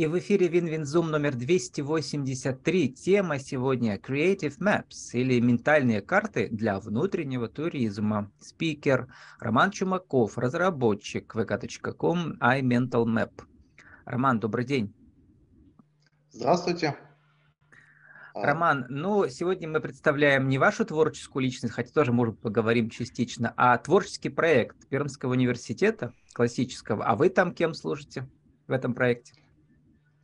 И в эфире Win-Win Zoom номер 283. Тема сегодня Creative Maps или ментальные карты для внутреннего туризма. Спикер Роман Чумаков, разработчик vk.com и MentalMap. Роман, добрый день. Здравствуйте. А. Роман, ну, сегодня мы представляем не вашу творческую личность, хотя тоже, может, поговорим частично, а творческий проект Пермского университета, классического. А вы там кем служите в этом проекте?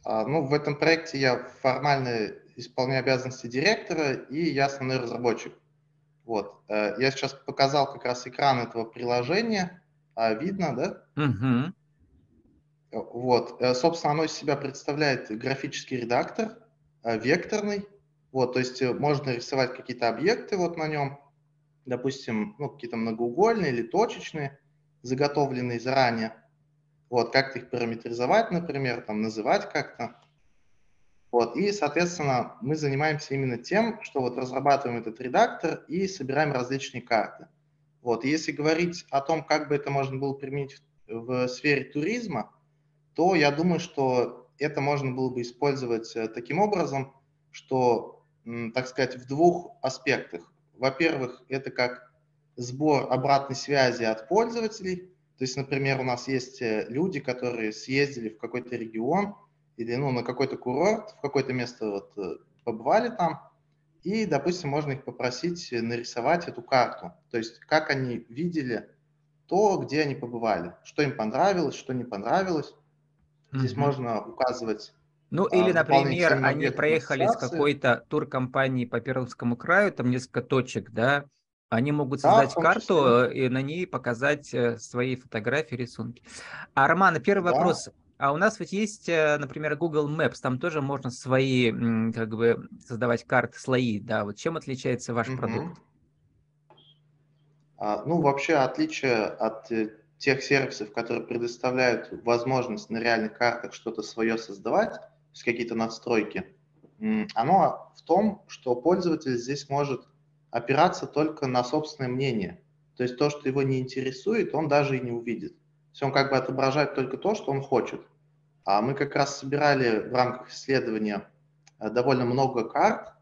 А, ну, в этом проекте я формально исполняю обязанности директора, и я основной разработчик. Вот. Э, я сейчас показал как раз экран этого приложения. А, видно, да? Угу. Вот. Э, собственно, оно из себя представляет графический редактор, векторный. Вот, то есть можно рисовать какие-то объекты вот на нем, допустим, ну, какие-то многоугольные или точечные, заготовленные заранее. Вот, как-то их параметризовать, например, там, называть как-то. Вот, и, соответственно, мы занимаемся именно тем, что вот разрабатываем этот редактор и собираем различные карты. Вот, если говорить о том, как бы это можно было применить в, в сфере туризма, то я думаю, что это можно было бы использовать э, таким образом, что, так сказать, в двух аспектах. Во-первых, это как сбор обратной связи от пользователей, то есть, например, у нас есть э, люди, которые съездили в какой-то регион или ну, на какой-то курорт, в какое-то место вот, э, побывали там, и, допустим, можно их попросить нарисовать эту карту. То есть, как они видели то, где они побывали, что им понравилось, что не понравилось. Здесь mm-hmm. можно указывать ну, а, или, например, они проехали с какой-то туркомпанией по Пермскому краю, там несколько точек, да, они могут создать да, карту и на ней показать э, свои фотографии, рисунки. А, Роман, первый да. вопрос. А у нас ведь есть, э, например, Google Maps, там тоже можно свои, как бы, создавать карты, слои, да, вот чем отличается ваш угу. продукт? А, ну, вообще отличие от э, тех сервисов, которые предоставляют возможность на реальных картах что-то свое создавать, то есть какие-то настройки, оно в том, что пользователь здесь может опираться только на собственное мнение. То есть то, что его не интересует, он даже и не увидит. То есть он как бы отображает только то, что он хочет. А мы как раз собирали в рамках исследования э, довольно много карт.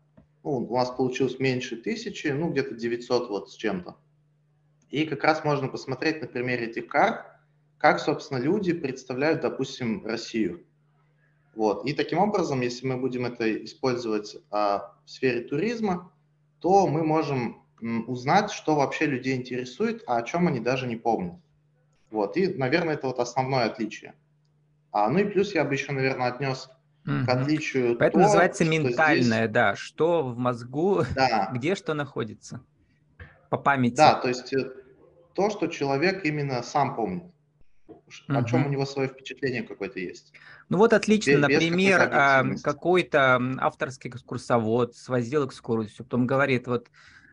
Ну, у нас получилось меньше тысячи, ну где-то 900 вот с чем-то. И как раз можно посмотреть на примере этих карт, как, собственно, люди представляют, допустим, Россию. Вот. И таким образом, если мы будем это использовать а, в сфере туризма, то мы можем узнать, что вообще людей интересует, а о чем они даже не помнят. Вот, и, наверное, это вот основное отличие. А, ну и плюс я бы еще, наверное, отнес к отличию Поэтому то, называется ментальное, здесь... да, что в мозгу, да. где что находится по памяти. Да, то есть э, то, что человек именно сам помнит, о чем у него свое впечатление какое-то есть. Ну вот отлично, без, например, а, какой-то авторский экскурсовод свозил экскурсию, потом говорит, вот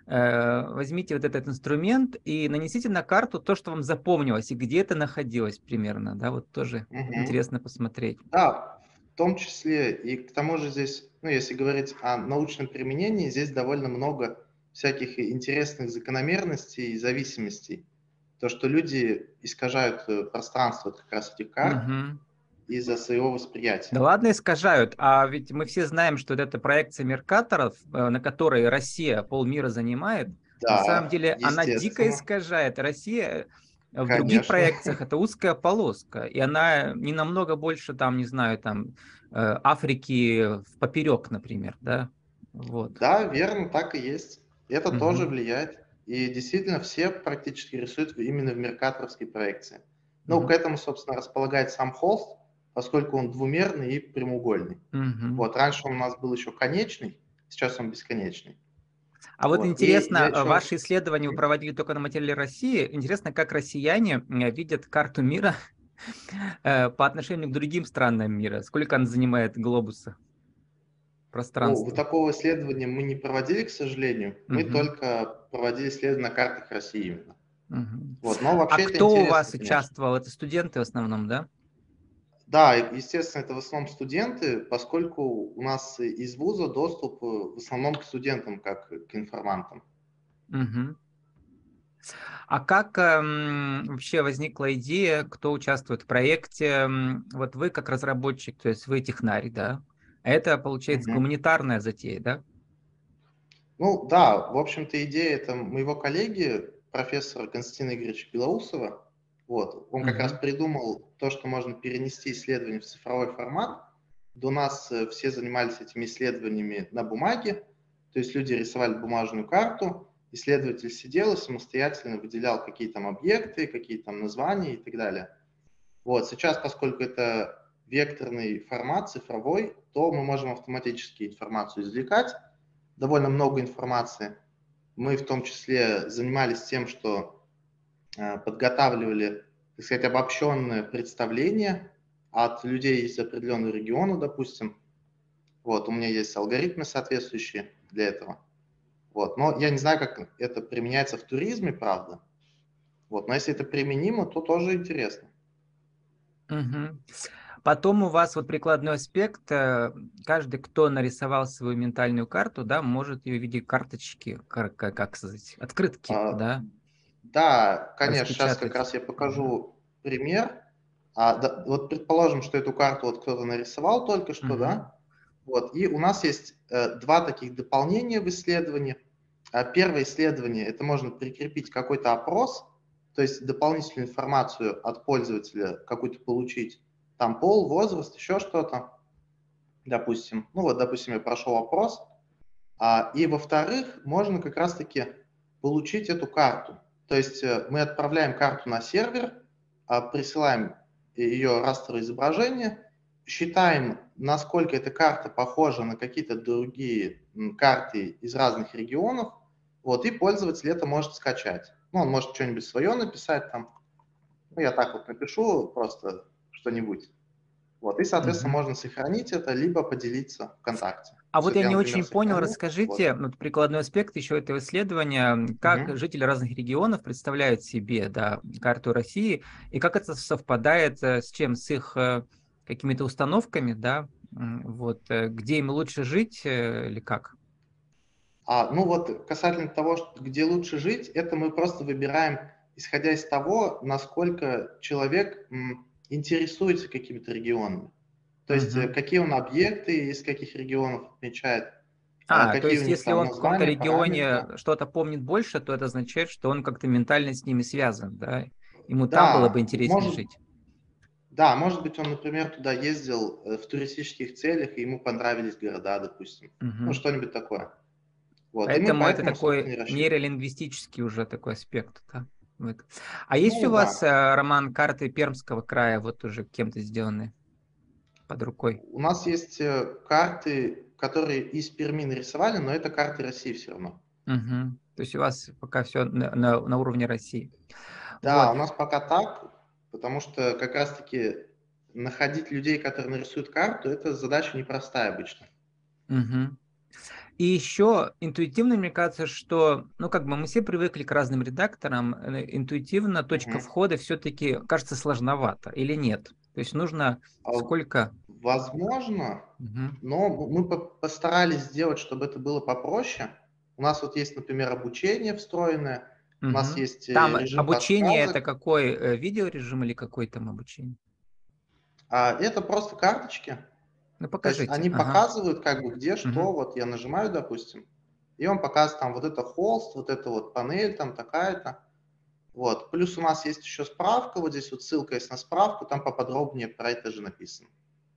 э, возьмите вот этот инструмент и нанесите на карту то, что вам запомнилось, и где это находилось примерно, да, вот тоже угу. интересно посмотреть. Да, в том числе, и к тому же здесь, ну, если говорить о научном применении, здесь довольно много всяких интересных закономерностей и зависимостей. То, что люди искажают э, пространство как раз этих карт, угу из-за своего восприятия. Да ладно искажают, а ведь мы все знаем, что это проекция Меркаторов, э, на которой Россия полмира занимает. Да, на самом деле она дико искажает. Россия в Конечно. других проекциях это узкая полоска, и она не намного больше, там, не знаю, там, э, Африки в поперек, например, да? Вот. Да, верно, так и есть. Это угу. тоже влияет. И действительно все практически рисуют именно в меркаторовской проекции. Ну, угу. к этому, собственно, располагает сам холст, поскольку он двумерный и прямоугольный. Угу. Вот, раньше он у нас был еще конечный, сейчас он бесконечный. А вот, вот интересно, и, ваши исследования вы проводили только на материале России. Интересно, как россияне э, видят карту мира э, по отношению к другим странам мира? Сколько она занимает глобуса? Пространство. Ну, такого исследования мы не проводили, к сожалению. Мы угу. только проводили исследования на картах России именно. Угу. Вот, но вообще а кто у вас конечно. участвовал? Это студенты в основном, да? Да, естественно, это в основном студенты, поскольку у нас из вуза доступ э, в основном к студентам, как к информантам. Угу. А как эм, вообще возникла идея, кто участвует в проекте? Вот вы как разработчик, то есть вы технарь, да? Это, получается, угу. гуманитарная затея, да? Ну да, в общем-то идея это моего коллеги, профессора Константина Игоревича Белоусова. Вот. Он как угу. раз придумал то, что можно перенести исследование в цифровой формат. До нас э, все занимались этими исследованиями на бумаге, то есть люди рисовали бумажную карту, исследователь сидел и самостоятельно выделял какие там объекты, какие там названия и так далее. Вот, сейчас, поскольку это векторный формат, цифровой, то мы можем автоматически информацию извлекать, довольно много информации. Мы в том числе занимались тем, что э, подготавливали, так сказать, обобщенное представление от людей из определенного региона, допустим. Вот, у меня есть алгоритмы соответствующие для этого. Вот. Но я не знаю, как это применяется в туризме, правда. Вот. Но если это применимо, то тоже интересно. Угу. Потом у вас вот прикладной аспект. Э, каждый, кто нарисовал свою ментальную карту, да, может ее в виде карточки, как, как сказать, открытки, а, да? Да, конечно. Сейчас как раз я покажу пример. А, да, вот предположим, что эту карту вот кто-то нарисовал только что, угу. да? Вот. И у нас есть э, два таких дополнения в исследовании. А первое исследование – это можно прикрепить какой-то опрос, то есть дополнительную информацию от пользователя какую-то получить, там пол, возраст, еще что-то, допустим. Ну вот, допустим, я прошел опрос. А, и во-вторых, можно как раз-таки получить эту карту. То есть э, мы отправляем карту на сервер, а, присылаем ее растровое изображение, считаем, насколько эта карта похожа на какие-то другие карты из разных регионов, вот, и пользователь это может скачать. Ну, он может что-нибудь свое написать там. Ну, я так вот напишу просто что-нибудь. Вот, и, соответственно, mm-hmm. можно сохранить это, либо поделиться ВКонтакте. А вот я не очень понял, расскажите, вот. прикладной аспект еще этого исследования, как mm-hmm. жители разных регионов представляют себе да, карту России, и как это совпадает э, с чем? С их э, какими-то установками, да, вот, э, где им лучше жить или как? А, ну вот касательно того, что, где лучше жить, это мы просто выбираем, исходя из того, насколько человек м, интересуется какими-то регионами. То есть uh-huh. какие он объекты из каких регионов отмечает. А, то есть если он в каком-то регионе параметры. что-то помнит больше, то это означает, что он как-то ментально с ними связан, да? Ему да, там было бы интереснее может, жить. Да, может быть, он, например, туда ездил э, в туристических целях, и ему понравились города, допустим. Угу. Ну, что-нибудь такое. Вот. Поэтому, поэтому это такой нейролингвистический уже такой аспект. Да? А есть ну, у вас. Э, Роман, карты Пермского края вот уже кем-то сделаны под рукой? У нас есть э, карты, которые из Перми нарисовали, но это карты России все равно. Угу. То есть у вас пока все на, на, на уровне России. Да, вот. у нас пока так потому что как раз-таки находить людей, которые нарисуют карту, это задача непростая обычно. Угу. И еще интуитивно, мне кажется, что, ну, как бы мы все привыкли к разным редакторам, э, интуитивно точка угу. входа все-таки кажется сложновато или нет? То есть нужно а сколько? Возможно, угу. но мы постарались сделать, чтобы это было попроще. У нас вот есть, например, обучение встроенное, у угу. нас есть э, там режим обучение подсказок. это какой э, видеорежим или какой там обучение? А, это просто карточки. Ну покажите. Они ага. показывают как бы где что. Угу. Вот я нажимаю, допустим, и он показывает там вот это холст, вот это вот панель там такая-то. Вот. Плюс у нас есть еще справка, вот здесь вот ссылка есть на справку, там поподробнее про это же написано.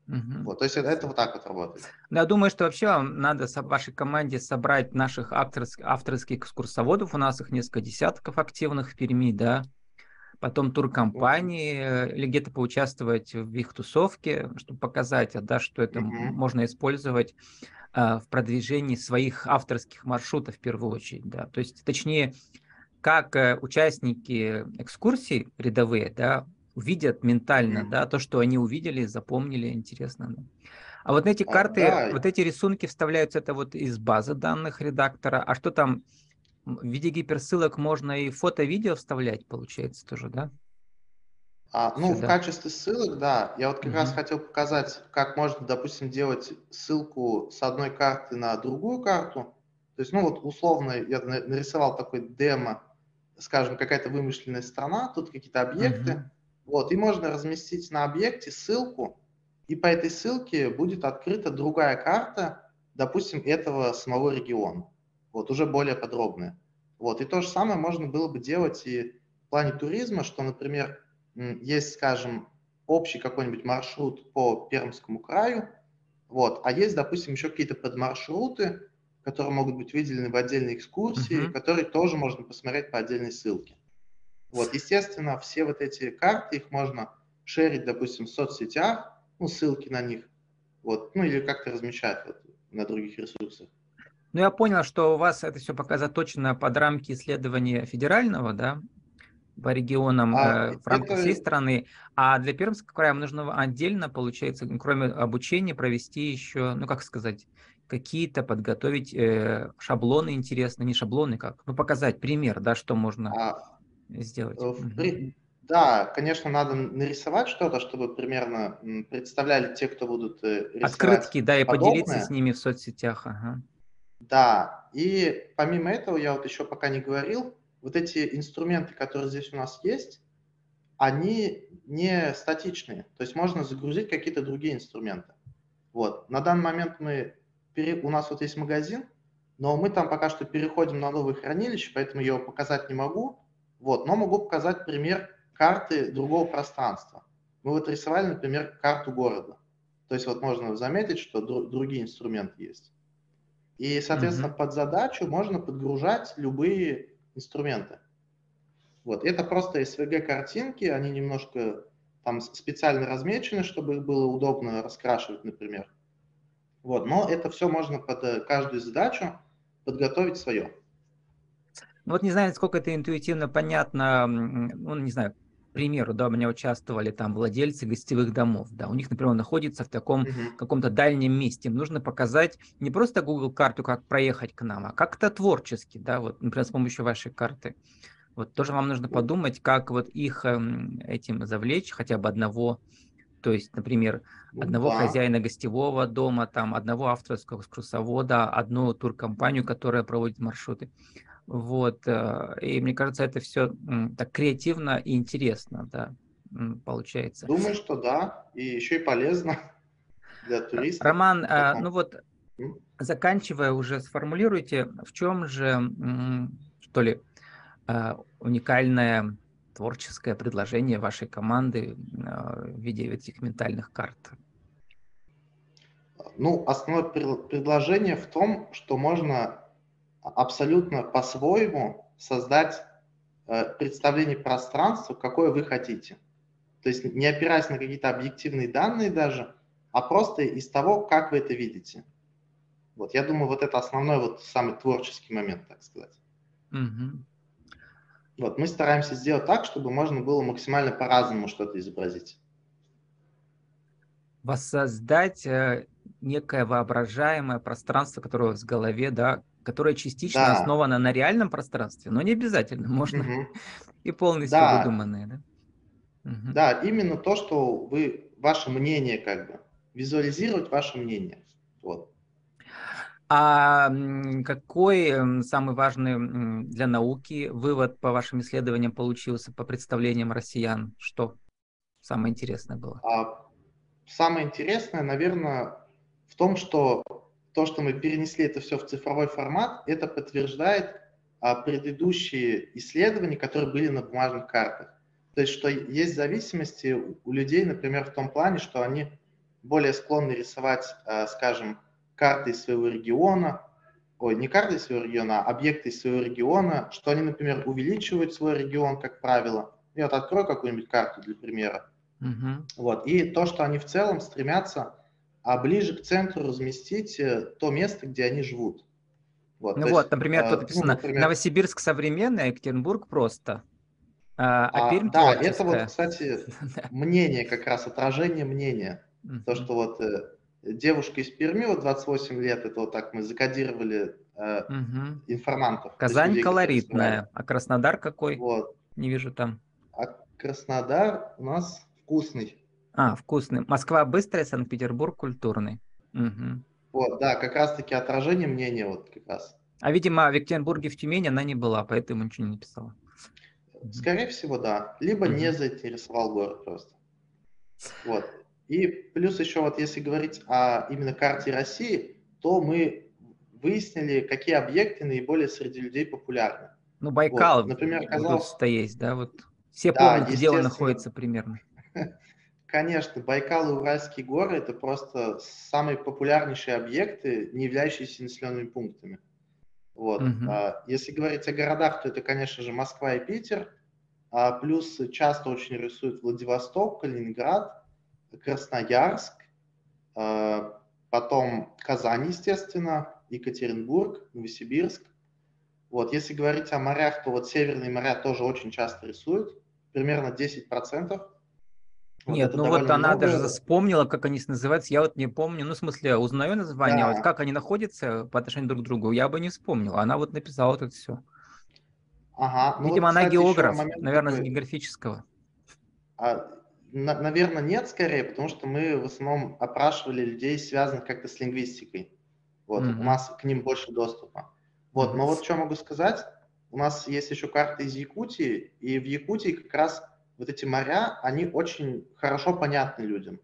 Угу. Вот, то есть это, это вот так вот работает. Ну, я думаю, что вообще вам надо вашей команде собрать наших авторских, авторских экскурсоводов. У нас их несколько десятков активных в Перми, да. Потом туркомпании угу. или где-то поучаствовать в их тусовке, чтобы показать, да, что это угу. можно использовать а, в продвижении своих авторских маршрутов в первую очередь, да. То есть, точнее, как э, участники экскурсий рядовые, да, увидят ментально, mm-hmm. да, то, что они увидели, запомнили, интересно. Да. А вот эти а, карты, а, да. вот эти рисунки вставляются это вот из базы данных редактора. А что там в виде гиперссылок можно и фото-видео вставлять, получается тоже, да? А, ну, Сюда. в качестве ссылок, да. Я вот как угу. раз хотел показать, как можно, допустим, делать ссылку с одной карты на другую карту. То есть, ну вот условно, я нарисовал такой демо скажем, какая-то вымышленная страна, тут какие-то объекты, uh-huh. вот, и можно разместить на объекте ссылку, и по этой ссылке будет открыта другая карта, допустим, этого самого региона, вот, уже более подробная. Вот, и то же самое можно было бы делать и в плане туризма, что, например, есть, скажем, общий какой-нибудь маршрут по Пермскому краю, вот, а есть, допустим, еще какие-то подмаршруты, которые могут быть выделены в отдельной экскурсии, uh-huh. которые тоже можно посмотреть по отдельной ссылке. Вот, естественно, все вот эти карты, их можно шерить, допустим, в соцсетях, ну, ссылки на них, вот, ну, или как-то размещать вот, на других ресурсах. Ну, я понял, что у вас это все пока заточено под рамки исследования федерального, да, по регионам а, э, в рамках это... всей страны, а для Пермского края нужно отдельно, получается, кроме обучения, провести еще, ну, как сказать, какие-то подготовить э, шаблоны интересные, не шаблоны как, ну показать пример, да, что можно а, сделать. В, угу. Да, конечно, надо нарисовать что-то, чтобы примерно представляли те, кто будут э, рисовать. Открытки, да, и подобное. поделиться с ними в соцсетях. Ага. Да, и помимо этого, я вот еще пока не говорил, вот эти инструменты, которые здесь у нас есть, они не статичные. То есть можно загрузить какие-то другие инструменты. Вот. На данный момент мы у нас вот есть магазин, но мы там пока что переходим на новое хранилище, поэтому я его показать не могу. Вот, но могу показать пример карты другого пространства. Мы вот рисовали, например, карту города. То есть вот можно заметить, что дру- другие инструменты есть. И, соответственно, mm-hmm. под задачу можно подгружать любые инструменты. Вот, это просто SVG-картинки, они немножко там специально размечены, чтобы их было удобно раскрашивать, например. Вот, но это все можно под э, каждую задачу подготовить свое. Ну вот не знаю, насколько это интуитивно понятно, ну, не знаю, примеру, да, у меня участвовали там владельцы гостевых домов, да, у них, например, находится в таком uh-huh. каком-то дальнем месте, им нужно показать не просто Google карту, как проехать к нам, а как-то творчески, да, вот, например, с помощью вашей карты. Вот тоже вам нужно подумать, как вот их эм, этим завлечь, хотя бы одного то есть, например, ну, одного да. хозяина гостевого дома, там, одного авторского экскурсовода, одну туркомпанию, которая проводит маршруты. Вот. Э, и мне кажется, это все так креативно и интересно, да, получается. Думаю, что да, и еще и полезно для туристов. Роман, а, ну вот, заканчивая уже, сформулируйте, в чем же, что ли, а, уникальная творческое предложение вашей команды а, в виде этих ментальных карт? Ну, основное предложение в том, что можно абсолютно по-своему создать э, представление пространства, какое вы хотите. То есть не опираясь на какие-то объективные данные даже, а просто из того, как вы это видите. Вот, я думаю, вот это основной, вот самый творческий момент, так сказать. Угу. Вот, мы стараемся сделать так, чтобы можно было максимально по-разному что-то изобразить. Воссоздать э, некое воображаемое пространство, которое в голове, да, которое частично да. основано на реальном пространстве, но не обязательно, можно угу. и полностью да. выдуманное. Да? Угу. да, именно то, что вы, ваше мнение как бы, визуализировать ваше мнение. Вот. А какой самый важный для науки вывод по вашим исследованиям получился по представлениям россиян? Что самое интересное было? А, самое интересное, наверное, в том, что то, что мы перенесли это все в цифровой формат, это подтверждает а, предыдущие исследования, которые были на бумажных картах. То есть, что есть зависимости у людей, например, в том плане, что они более склонны рисовать, а, скажем, карты из своего региона, ой, не карты из своего региона, а объекты из своего региона, что они, например, увеличивают свой регион, как правило. Я вот открою какую-нибудь карту для примера. Uh-huh. Вот. И то, что они в целом стремятся а ближе к центру разместить э, то место, где они живут. Вот, ну вот, есть, например, тут э, написано ну, например, Новосибирск современный, Екатеринбург просто. А, а, а Да, это вот, кстати, мнение как раз, отражение мнения. То, что вот э, девушка из Перми, вот 28 лет, это вот так мы закодировали э, угу. информантов. Казань людей, колоритная, а Краснодар какой? Вот. Не вижу там. А Краснодар у нас вкусный. А, вкусный. Москва быстрая, Санкт-Петербург культурный. Угу. Вот, да, как раз-таки отражение мнения вот как раз. А, видимо, в Екатеринбурге, в Тюмени она не была, поэтому ничего не написала. скорее всего, да. Либо не заинтересовал город просто. Вот. И плюс еще вот если говорить о именно карте России, то мы выяснили, какие объекты наиболее среди людей популярны. Ну, Байкал, вот, например, казалось... то есть, да, вот все да, помнят, где он находится примерно. Конечно, Байкал и Уральские горы – это просто самые популярнейшие объекты, не являющиеся населенными пунктами. Вот. Угу. Если говорить о городах, то это, конечно же, Москва и Питер, а плюс часто очень рисуют Владивосток, Калининград, Красноярск, а, потом Казань, естественно, Екатеринбург, Новосибирск. Вот. Если говорить о морях, то вот северные моря тоже очень часто рисуют, примерно 10%. Вот Нет, ну вот она много. даже вспомнила, как они называются, я вот не помню, ну в смысле узнаю название, да. а вот как они находятся по отношению друг к другу, я бы не вспомнил, она вот написала тут все. Ага. Ну Видимо, вот, она географ, наверное, такой... географического. А, на, наверное, нет скорее, потому что мы в основном опрашивали людей, связанных как-то с лингвистикой. Вот, mm-hmm. у нас к ним больше доступа. Вот, но вот что могу сказать, у нас есть еще карта из Якутии, и в Якутии как раз вот эти моря, они очень хорошо понятны людям.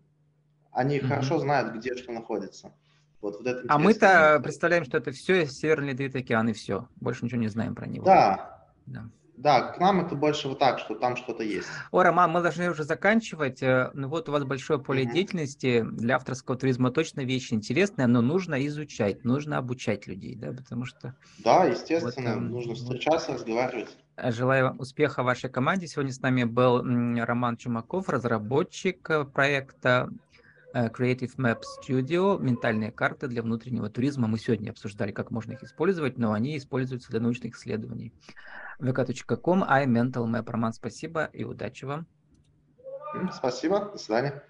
Они mm-hmm. хорошо знают, где что находится. Вот, вот это а мы-то представляем, что это все Северный Ледовитый океан и все. Больше ничего не знаем про него. Да. да. Да, к нам это больше вот так, что там что-то есть. О, Роман, мы должны уже заканчивать. Э, ну вот у вас большое поле mm-hmm. деятельности. Для авторского туризма точно вещь интересная, но нужно изучать, нужно обучать людей, да, потому что... Да, естественно, вот, нужно встречаться, разговаривать. Желаю вам успеха вашей команде. Сегодня с нами был Роман Чумаков, разработчик э, проекта э, Creative Map Studio, ментальные карты для внутреннего туризма. Мы сегодня обсуждали, как можно их использовать, но они используются для научных исследований vk.com, iMentalMap. Роман, спасибо и удачи вам. Спасибо, до свидания.